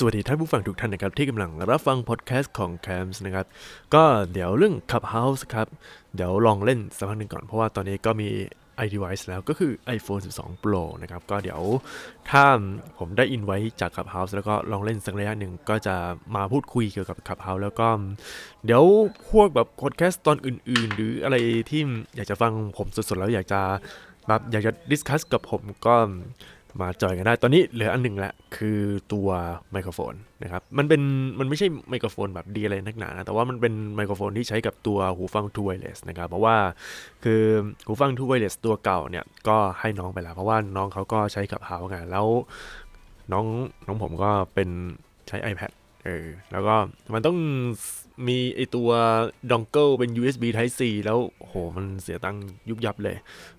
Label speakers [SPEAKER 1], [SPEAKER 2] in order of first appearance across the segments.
[SPEAKER 1] สวัสดีท่านผู้ฟังทุกท่านนะครับที่กำลังรับฟังพอดแคสต์ของ c a m s นะครับก็เดี๋ยวเรื่อง Clubhouse ครับ เดี๋ยวลองเล่นสักพักหนึ่งก่อน เพราะว่าตอนนี้ก็มี iDevice แล้วก็คือ iPhone 12 Pro นะครับ ก็เดี๋ยวถ้าผมได้อินไว้จาก Clubhouse แล้วก็ลองเล่นสักระยะหนึ่งก็จะมาพูดคุยเกี่ยวกับ Clubhouse แล้วก็ เดี๋ยวพวกแบบพอดแคสต์ตอนอื่น ๆ หรืออะไรที่อยากจะฟังผมสดๆแล้วอยากจะแบบอยากจะ discuss กับผมก็ มาจอยกันได้ ตอนนี้เหลืออันหนึ่งละ คือตัวไมโครโฟนนะครับ มันเป็น มันไม่ใช่ไมโครโฟนแบบดีอะไรนักหนานะ แต่ว่ามันเป็นไมโครโฟนที่ใช้กับตัวหูฟัง True Wireless นะครับ เพราะว่าคือหูฟัง True Wireless ตัวเก่าเนี่ย ก็ให้น้องไปแล้ว เพราะว่าน้องเขาก็ใช้กับเฮาไงแล้วน้องน้องผมก็เป็นใช้ iPad เออ แล้วก็มันต้องมีไอตัว dongle เป็น USB Type C แล้วโหมันเสียตังค์ยุบยับเลย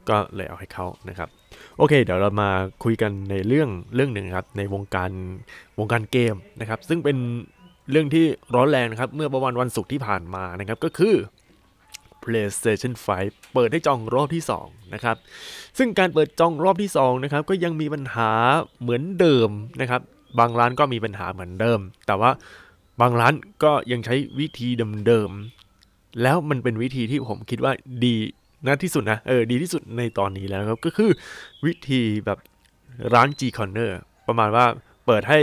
[SPEAKER 1] ก็เลยเอาให้เขานะครับ โอเค เดี๋ยวเรามาคุยกันในเรื่องเรื่องหนึ่งครับในวงการวงการเกมนะครับ ซึ่งเป็นเรื่องที่ร้อนแรงนะครับเมื่อประมาณวันศุกร์ที่ผ่านมานะครับก็คือ PlayStation 5 เปิดให้จองรอบที่ 2 นะครับ ซึ่งการเปิดจองรอบที่ 2 นะครับ ก็ยังมีปัญหาเหมือนเดิมนะครับ บางร้านก็มีปัญหาเหมือนเดิม แต่ว่าบางร้านก็ยังใช้วิธีเดิมๆ แล้วมันเป็นวิธีที่ผมคิดว่าดี นะที่สุดนะเออดีที่สุดในตอนนี้แล้วครับก็คือวิธีแบบร้าน G Corner ประมาณว่าเปิดให้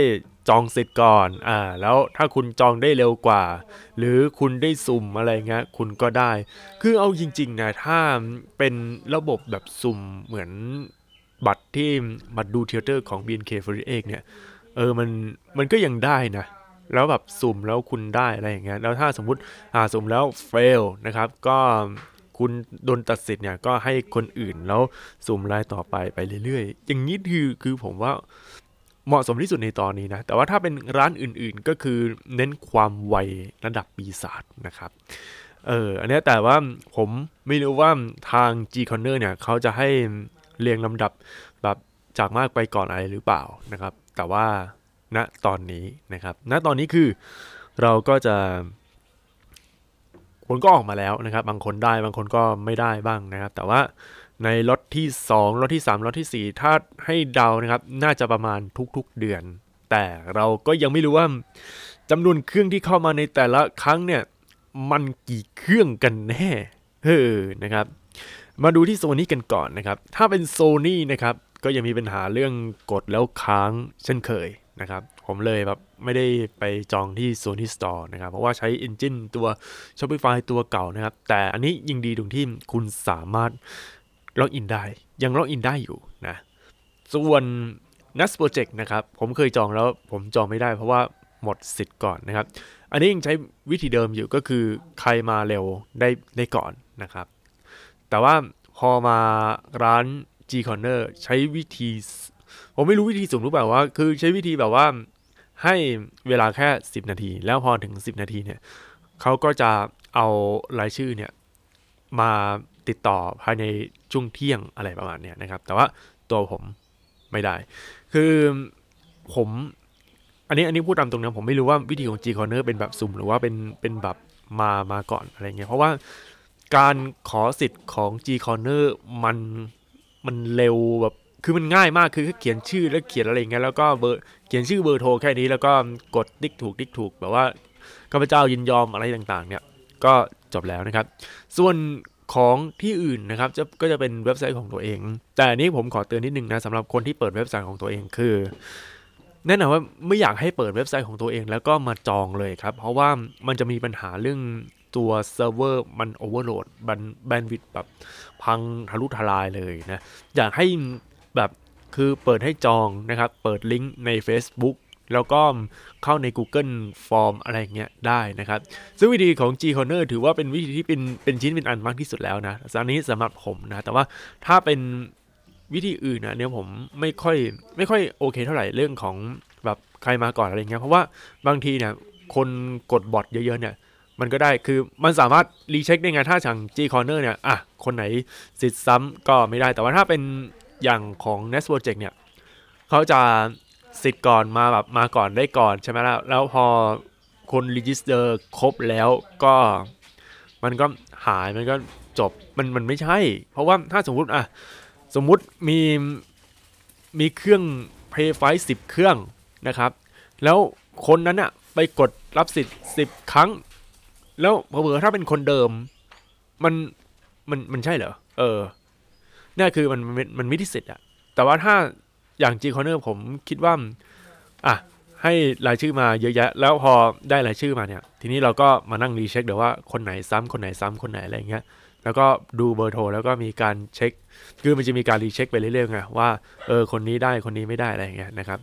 [SPEAKER 1] จองเสร็จก่อน อ่า แล้วถ้าคุณจองได้เร็วกว่า หรือคุณได้สุ่มอะไรเงี้ย คุณก็ได้ คือเอาจริงๆนะ ถ้าเป็นระบบแบบสุ่มเหมือนบัตรที่บัตรดูเทเตอร์ของ BNK48 เนี่ย เออ มัน มันก็ยังได้นะ แล้วแบบสุ่มแล้วคุณได้อะไรอย่างเงี้ย แล้วถ้าสมมุติ อ่า สุ่มแล้วเฟลนะครับ ก็ คุณโดนตัดสิทธิ์เนี่ยก็ให้คนอื่นแล้วสุ่มรายต่อไปไปเรื่อยๆ อย่างนี้คือคือผมว่าเหมาะสมที่สุดในตอนนี้นะ แต่ว่าถ้าเป็นร้านอื่นๆก็คือเน้นความไวระดับปีศาจนะครับ เออ อันนี้แต่ว่าผมไม่รู้ว่าทาง G Corner เนี่ยเขาจะให้เรียงลำดับแบบจากมากไปก่อนอะไรหรือเปล่านะครับ แต่ว่าณตอนนี้นะครับณตอนนี้คือเราก็จะ ผลก็ออกมาแล้วนะครับ บางคนได้บางคนก็ไม่ได้บ้างนะครับ แต่ว่าในล็อตที่ 2ล็อตที่ 3ล็อตที่ 4 ถ้าให้เดานะครับ น่าจะประมาณทุกๆเดือน แต่เราก็ยังไม่รู้ว่าจำนวนเครื่องที่เข้ามาในแต่ละครั้งเนี่ย มันกี่เครื่องกันแน่เออนะครับ มาดูที่โซนี่กันก่อนนะครับ ถ้าเป็นโซนี่นะครับ ก็ยังมีปัญหาเรื่องกดแล้วค้างเช่นเคยนะครับ ผมเลยแบบไม่ได้ไปจองที่ Sony Store นะครับ เพราะว่าใช้ Engine ตัว Shopify ตัวเก่านะครับ แต่อันนี้ยิ่งดีตรงที่คุณสามารถล็อกอินได้ ยังล็อกอินได้อยู่นะ ส่วน Nas Project นะครับ ผมเคยจองแล้วผมจองไม่ได้เพราะว่าหมดสิทธิ์ก่อนนะครับ อันนี้ยังใช้วิธีเดิมอยู่ก็คือใครมาเร็วได้ได้ก่อนนะครับ แต่ว่าพอมาร้าน G Corner ใช้วิธี ผมไม่รู้วิธีสุ่มหรือเปล่าว่า คือใช้วิธีแบบว่า ให้เวลาแค่ 10 นาที แล้วพอถึง 10 นาทีเนี่ยเขาก็จะเอารายชื่อเนี่ยมาติดต่อภายในช่วงเที่ยงอะไรประมาณเนี้ยนะครับ แต่ว่าตัวผมไม่ได้ คือผมอันนี้อันนี้พูดตามตรงนะผมไม่รู้ว่าวิธีของ G Corner เป็นแบบสุ่มหรือว่าเป็นเป็นแบบมามาก่อนอะไรเงี้ยเพราะว่าการขอสิทธิ์ของ G Corner มันมันเร็วแบบ คือมันง่ายมากคือแค่เขียนชื่อแล้วเขียนอะไรเงี้ยแล้วก็เบอร์เขียนชื่อเบอร์โทรแค่นี้แล้วก็กดติ๊กถูกติ๊กถูกแบบว่าข้าพเจ้ายินยอมอะไรต่างๆ เนี่ยก็จบแล้วนะครับ ส่วนของที่อื่นนะครับจะก็จะเป็นเว็บไซต์ของตัวเอง แต่อันนี้ผมขอเตือนนิดนึงนะสำหรับคนที่เปิดเว็บไซต์ของตัวเองคือแน่นอนว่าไม่อยากให้เปิดเว็บไซต์ของตัวเองแล้วก็มาจองเลยครับ เพราะว่ามันจะมีปัญหาเรื่องตัวเซิร์ฟเวอร์มัน overload bandwidth แบบพังทะลุทลายเลยนะ อยากให้ แบบคือเปิดให้จองนะครับ เปิดลิงก์ใน Facebook แล้วก็เข้าใน Google Form อะไรเงี้ยได้นะครับ ซึ่งวิธีของ G Corner ถือว่าเป็นวิธีที่เป็นเป็นชิ้นเป็นอันมากที่สุดแล้วนะอันนี้สำหรับผมนะ แต่ว่าถ้าเป็นวิธีอื่นนะเนี่ยผมไม่ค่อยไม่ค่อยโอเคเท่าไหร่เรื่องของแบบใครมาก่อนอะไรเงี้ย เพราะว่าบางทีเนี่ยคนกด bot เยอะๆเนี่ยมันก็ได้คือมันสามารถ recheck ได้ไงถ้าช่าง G Corner เนี่ยอะคนไหนสิทธิ์ซ้ำก็ไม่ได้แต่ว่าถ้าเป็น อย่างของ Nest Project เนี่ยเขาจะสิทธิ์ก่อนมาแบบมาก่อนได้ก่อนใช่ไหมล่ะแล้วพอคน register ครบแล้วก็มันก็หายมันก็จบมันมันไม่ใช่ เพราะว่าถ้าสมมุติอะสมมุติมีมีเครื่อง Play ไฟสิบเครื่องนะครับ แล้วคนนั้นอะไปกดรับสิทธิ์สิบครั้ง แล้วเผื่อๆถ้าเป็นคนเดิม มันมันมันใช่เหรอเออ นี่ยคือมันมันมันไม่ได้สิทธิ์อะแต่ว่าถ้าอย่างจีคอนเนอร์ผมคิดว่า อะ ให้รายชื่อมาเยอะแยะ แล้วพอได้รายชื่อมาเนี่ย ทีนี้เราก็มานั่ง recheck เดี๋ยวว่าคนไหนซ้ำคนไหนซ้ำคนไหนอะไรอย่างเงี้ย แล้วก็ดูเบอร์โทรแล้วก็มีการเช็ค คือมันจะมีการ recheck ไปเรื่อยๆไงว่าเออคนนี้ได้คนนี้ไม่ได้อะไรอย่างเงี้ยนะครับ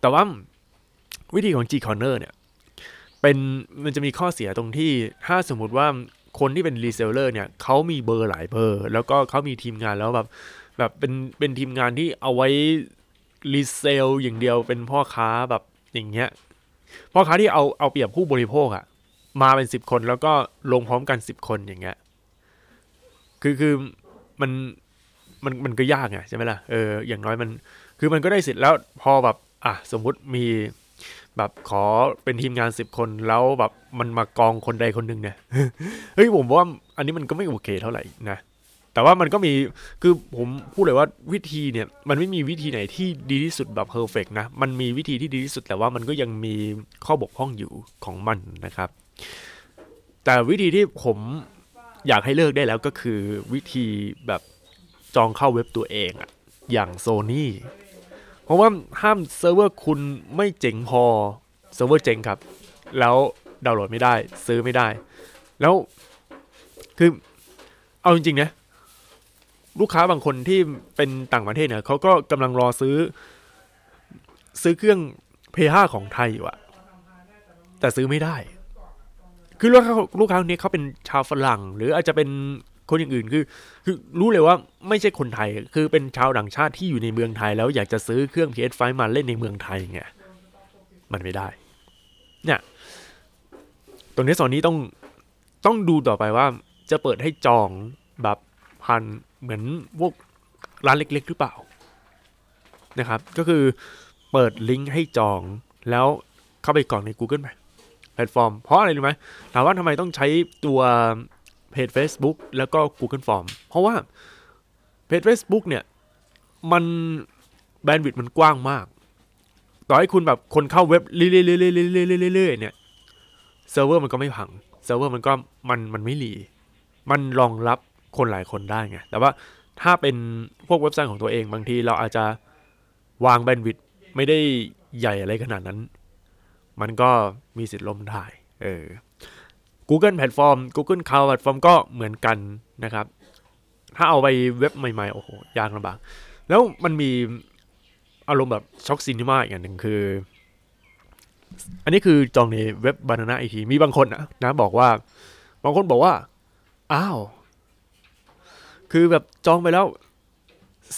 [SPEAKER 1] แต่ว่าวิธีของ G Corner เนี่ยเป็นมันจะมีข้อเสียตรงที่ถ้าสมมุติว่า คนที่เป็น reseller เนี่ยเขามีเบอร์หลายเบอร์ แล้วก็เขามีทีมงานแล้วแบบแบบเป็นเป็นทีมงานที่เอาไว้รีเซลอย่างเดียวเป็นพ่อค้าแบบอย่างเงี้ยพ่อค้าที่เอาเอาเปรียบผู้บริโภคอะมาเป็นสิบคนแล้วก็ลงพร้อมกันสิบคนอย่างเงี้ยคือคือมันมันมันก็ยากไงใช่ไหมล่ะเอออย่างน้อยมันคือมันก็ได้สิทธิ์แล้วพอแบบอะสมมุติมี แบบขอเป็นทีมงานสิบคนแล้วแบบมันมากองคนใดคนหนึ่งเนี่ยเฮ้ยผมว่าอันนี้มันก็ไม่โอเคเท่าไหร่นะแต่ว่ามันก็มีคือผมพูดเลยว่าวิธีเนี่ยมันไม่มีวิธีไหนที่ดีที่สุดแบบ perfect นะมันมีวิธีที่ดีที่สุดแต่ว่ามันก็ยังมีข้อบกพร่องอยู่ของมันนะครับ แต่วิธีที่ผมอยากให้เลิกได้แล้วก็คือวิธีแบบจองเข้าเว็บตัวเองอะอย่างโซนี่ เพราะว่าถ้าเซิร์ฟเวอร์คุณไม่เจ๋งพอเซิร์ฟเวอร์เจ๋งครับ แล้วดาวน์โหลดไม่ได้ซื้อไม่ได้ แล้วคือเอาจริงๆนะลูกค้าบางคนที่เป็นต่างประเทศเนี่ยเขาก็กำลังรอซื้อ ซื้อเครื่อง p 5ของไทยอยู่อะแต่ซื้อไม่ได้ คือลูกค้าลูกค้าคนนี้เขาเป็นชาวฝรั่ง หรืออาจจะเป็น คนอย่างอื่นคือคือรู้เลยว่าไม่ใช่คนไทย คือเป็นชาวต่างชาติที่อยู่ในเมืองไทย แล้วอยากจะซื้อเครื่อง PS5 มาเล่นในเมืองไทยไงมันไม่ได้ เนี่ย ตรงนี้สอนนี้ต้องต้องดูต่อไปว่าจะเปิดให้จองแบบพันเหมือนพวกร้านเล็ก ๆ หรือเปล่านะครับ ก็คือเปิดลิงก์ให้จองแล้วเข้าไปก่อนใน Google ไปแพลตฟอร์ม เพราะอะไรรู้ไหมถามว่าทำไมต้องใช้ตัว เพจ Facebook แล้วก็ Google Form เพราะว่าเพจ Facebook เนี่ย มัน bandwidth มันกว้างมาก ต่อให้คุณแบบคนเข้าเว็บเรื่อยๆๆๆๆๆเนี่ยเซิร์ฟเวอร์มันก็ไม่พังเซิร์ฟเวอร์มันก็มันมันไม่หลี มันรองรับคนหลายคนได้ไง แต่ว่าถ้าเป็นพวกเว็บไซต์ของตัวเองบางทีเราอาจจะวาง bandwidth ไม่ได้ใหญ่อะไรขนาดนั้น มันก็มีสิทธิ์ล่มได้ เออ Google Platform Google Cloud แพลตฟอร์มก็เหมือนกันนะครับ ถ้าเอาไปเว็บใหม่ๆ โอ้โห ยากลำบาก แล้วมันมีอารมณ์แบบ shock cinema อีกอย่างหนึ่งคือ อันนี้คือจองในเว็บ Banana IT มีบางคนนะนะบอกว่า บางคนบอกว่า อ้าว คือแบบจองไปแล้ว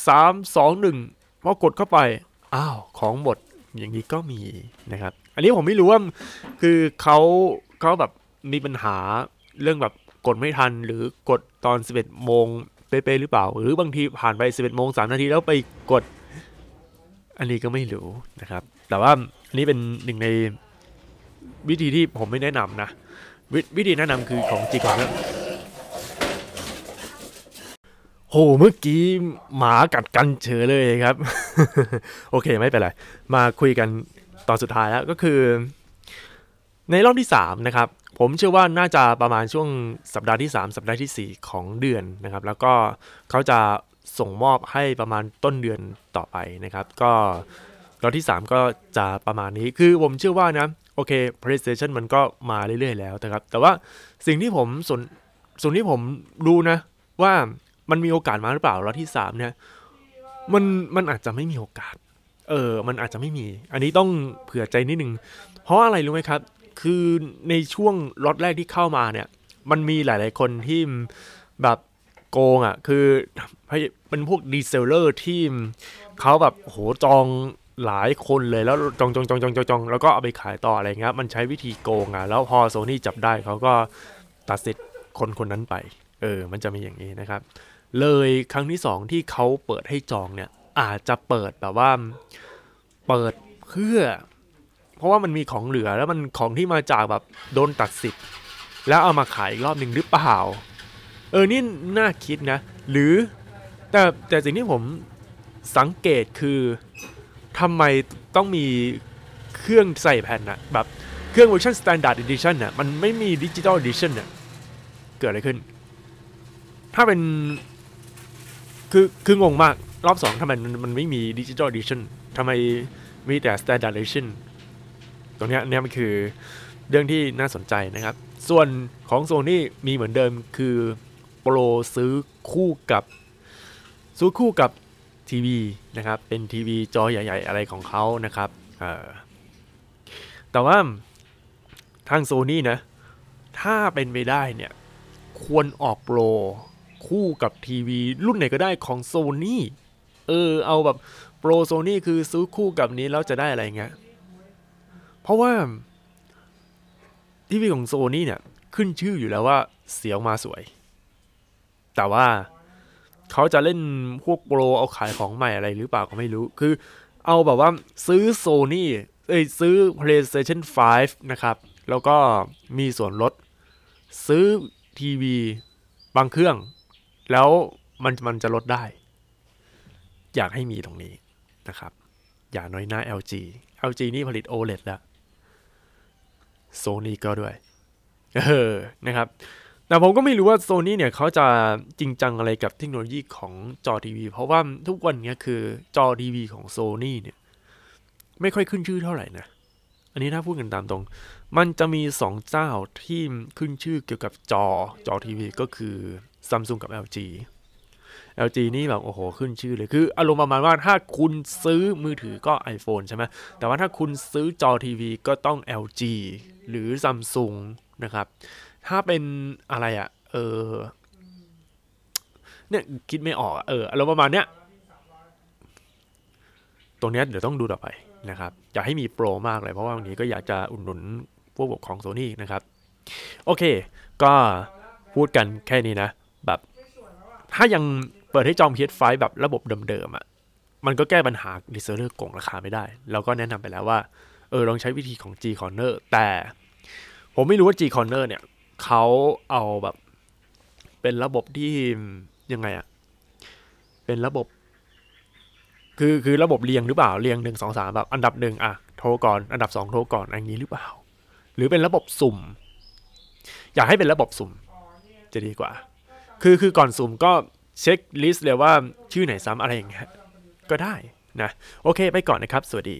[SPEAKER 1] สามสองหนึ่งพอกดเข้าไป อ้าว ของหมดอย่างนี้ก็มีนะครับ อันนี้ผมไม่รู้ว่า คือเขาเขาแบบ มีปัญหาเรื่องแบบกดไม่ทันหรือกดตอน 11 โมงเป๊ะๆหรือเปล่า หรือบางทีผ่านไป 11 โมง 3 นาทีแล้วไปกด อันนี้ก็ไม่รู้นะครับ แต่ว่าอันนี้เป็นหนึ่งในวิธีที่ผมไม่แนะนำนะววิธีแนะนำคือของจีก่อนนะโหเมื่อกี้หมากัดกันเฉยเลยครับ โอเคไม่เป็นไร มาคุยกันตอนสุดท้ายแล้วก็คือ ในรอบที่ 3 นะครับ ผมเชื่อว่าน่าจะประมาณช่วงสัปดาห์ที่ 3 สัปดาห์ที่ 4 ของเดือนนะครับ แล้วก็เขาจะส่งมอบให้ประมาณต้นเดือนต่อไปนะครับ ก็รอบที่ 3 ก็จะประมาณนี้คือผมเชื่อว่านะโอเค PlayStation มันก็มาเรื่อยๆแล้วนะครับ แต่ว่าสิ่งที่ผมสนส่วนที่ผมรู้นะ ว่ามันมีโอกาสมาหรือเปล่ารอบที่ 3 เนี่ยมันมันอาจจะไม่มีโอกาส เออ มันอาจจะไม่มี อันนี้ต้องเผื่อใจนิดนึง เพราะอะไรรู้ไหมครับ คือในช่วงล็อตแรกที่เข้ามาเนี่ย มันมีหลาย ๆ คนที่แบบโกงอะ่ะ คือเป็นพวกดีเซลเลอร์ที่เขาแบบโหจองหลายคนเลยแล้วจองจองจองจองจองจองแล้วก็เอาไปขายต่ออะไรเงี้ยมันใช้วิธีโกงอะ่ะ แล้วพอโซนี่จับได้เขาก็ตัดสิทธิ์คนคนนั้นไป เออ มันจะมีอย่างนี้นะครับ เลยครั้งที่สองที่เขาเปิดให้จองเนี่ย อาจจะเปิดแบบว่าเปิดเพื่อ เพราะว่ามันมีของเหลือแล้วมันของที่มาจากแบบโดนตัดสิทธิ์ แล้วเอามาขายอีกรอบหนึ่งหรือเปล่า เออนี่น่าคิดนะ หรือแต่แต่สิ่งที่ผมสังเกตคือทำไมต้องมีเครื่องใส่แผ่นอะแบบเครื่องเวอร์ชัน Standard Edition น่ะมันไม่มีดิจิ t a ล Edition น่ะเกิดอะไรขึ้น ถ้าเป็นคือคืองงมากรอบสองทำไมมันมันไม่มีดิจิ t a ล Edition ทำไมมีแต่ Standard Edition ตรงเนี้ ยเนี่ยมันคือเรื่องที่น่าสนใจนะครับ ส่วนของ Sony มีเหมือนเดิมคือโปรซื้อคู่กับซื้อคู่กับทีวีนะครับเป็นทีวีจอใหญ่ ๆ อะไรของเขานะครับแต่ว่าทางโซนี่นะถ้าเป็นไปได้เนี่ยควรออกโปรคู่กับทีวีรุ่นไหนก็ได้ของโซนี่เออเอาแบบโปรโซนี่คือซื้อคู่กับนี้แล้วจะได้อะไรเงี้ย เพราะว่าทีวีของโซนี่เนี่ย ขึ้นชื่ออยู่แล้วว่าเสียงมาสวย แต่ว่าเขาจะเล่นพวกโปรเอาขายของใหม่อะไรหรือเปล่าก็ไม่รู้ คือเอาแบบว่าซื้อโซนี่เอ้ยซื้อ PlayStation 5 นะครับ แล้วก็มีส่วนลด ซื้อทีวีบางเครื่อง แล้วมันมันจะลดได้ อยากให้มีตรงนี้นะครับ อย่าน้อยหน้า LG LG นี่ผลิต OLED แล้ว Sony ก็ด้วย เออ นะครับ แต่ผมก็ไม่รู้ว่า Sony เนี่ยเขาจะจริงจังอะไรกับเทคโนโลยีของจอทีวี เพราะว่าทุกวันนี้คือจอทีวีของ Sony เนี่ย ไม่ค่อยขึ้นชื่อเท่าไหร่นะ อันนี้ถ้าพูดกันตามตรง มันจะมี 2 เจ้าที่ขึ้นชื่อเกี่ยวกับจอจอทีวีก็คือ Samsung กับ LG LG นี่แบบโอ้โหขึ้นชื่อเลยคืออารมณ์ประมาณว่าถ้าคุณซื้อมือถือก็ iPhone ใช่ไหมแต่ว่าถ้าคุณซื้อจอทีวีก็ต้อง LG หรือ Samsung นะครับถ้าเป็นอะไรอะ่ะเออเนี่ยคิดไม่ออกเอออารมณ์ประมาณเนี้ยตรงเนี้ยเดี๋ยวต้องดูต่อไปนะครับอยากให้มีโปรมากเลยเพราะว่าวันนี้ก็อยากจะอุดหนุนพวกของโซนี่นะครับ โอเค ก็พูดกันแค่นี้นะ แบบ ถ้ายังเปิดให้จอง PS5 แบบระบบเดิมๆอะ่ะ มันก็แก้ปัญหา reseller โกงราคาไม่ได้ เราก็แนะนำไปแล้วว่า เออลองใช้วิธีของ G Corner แต่ ผมไม่รู้ว่า G Corner เนี่ยเขาเอาแบบ เป็นระบบที่ยังไงอะ เป็นระบบ คือคือระบบเรียงหรือเปล่า เรียงหนึ่งสองสามแบบอันดับหนึ่งอะโทรก่อน อันดับสองโทรก่อนอย่างนี้หรือเปล่า หรือเป็นระบบสุ่ม อยากให้เป็นระบบสุ่ม จะดีกว่า คือคือก่อนสุ่มก็เช็คลิสต์เลยว่าชื่อไหนซ้ำอะไรอย่างเงี้ยก็ได้นะ โอเคไปก่อนนะครับ สวัสดี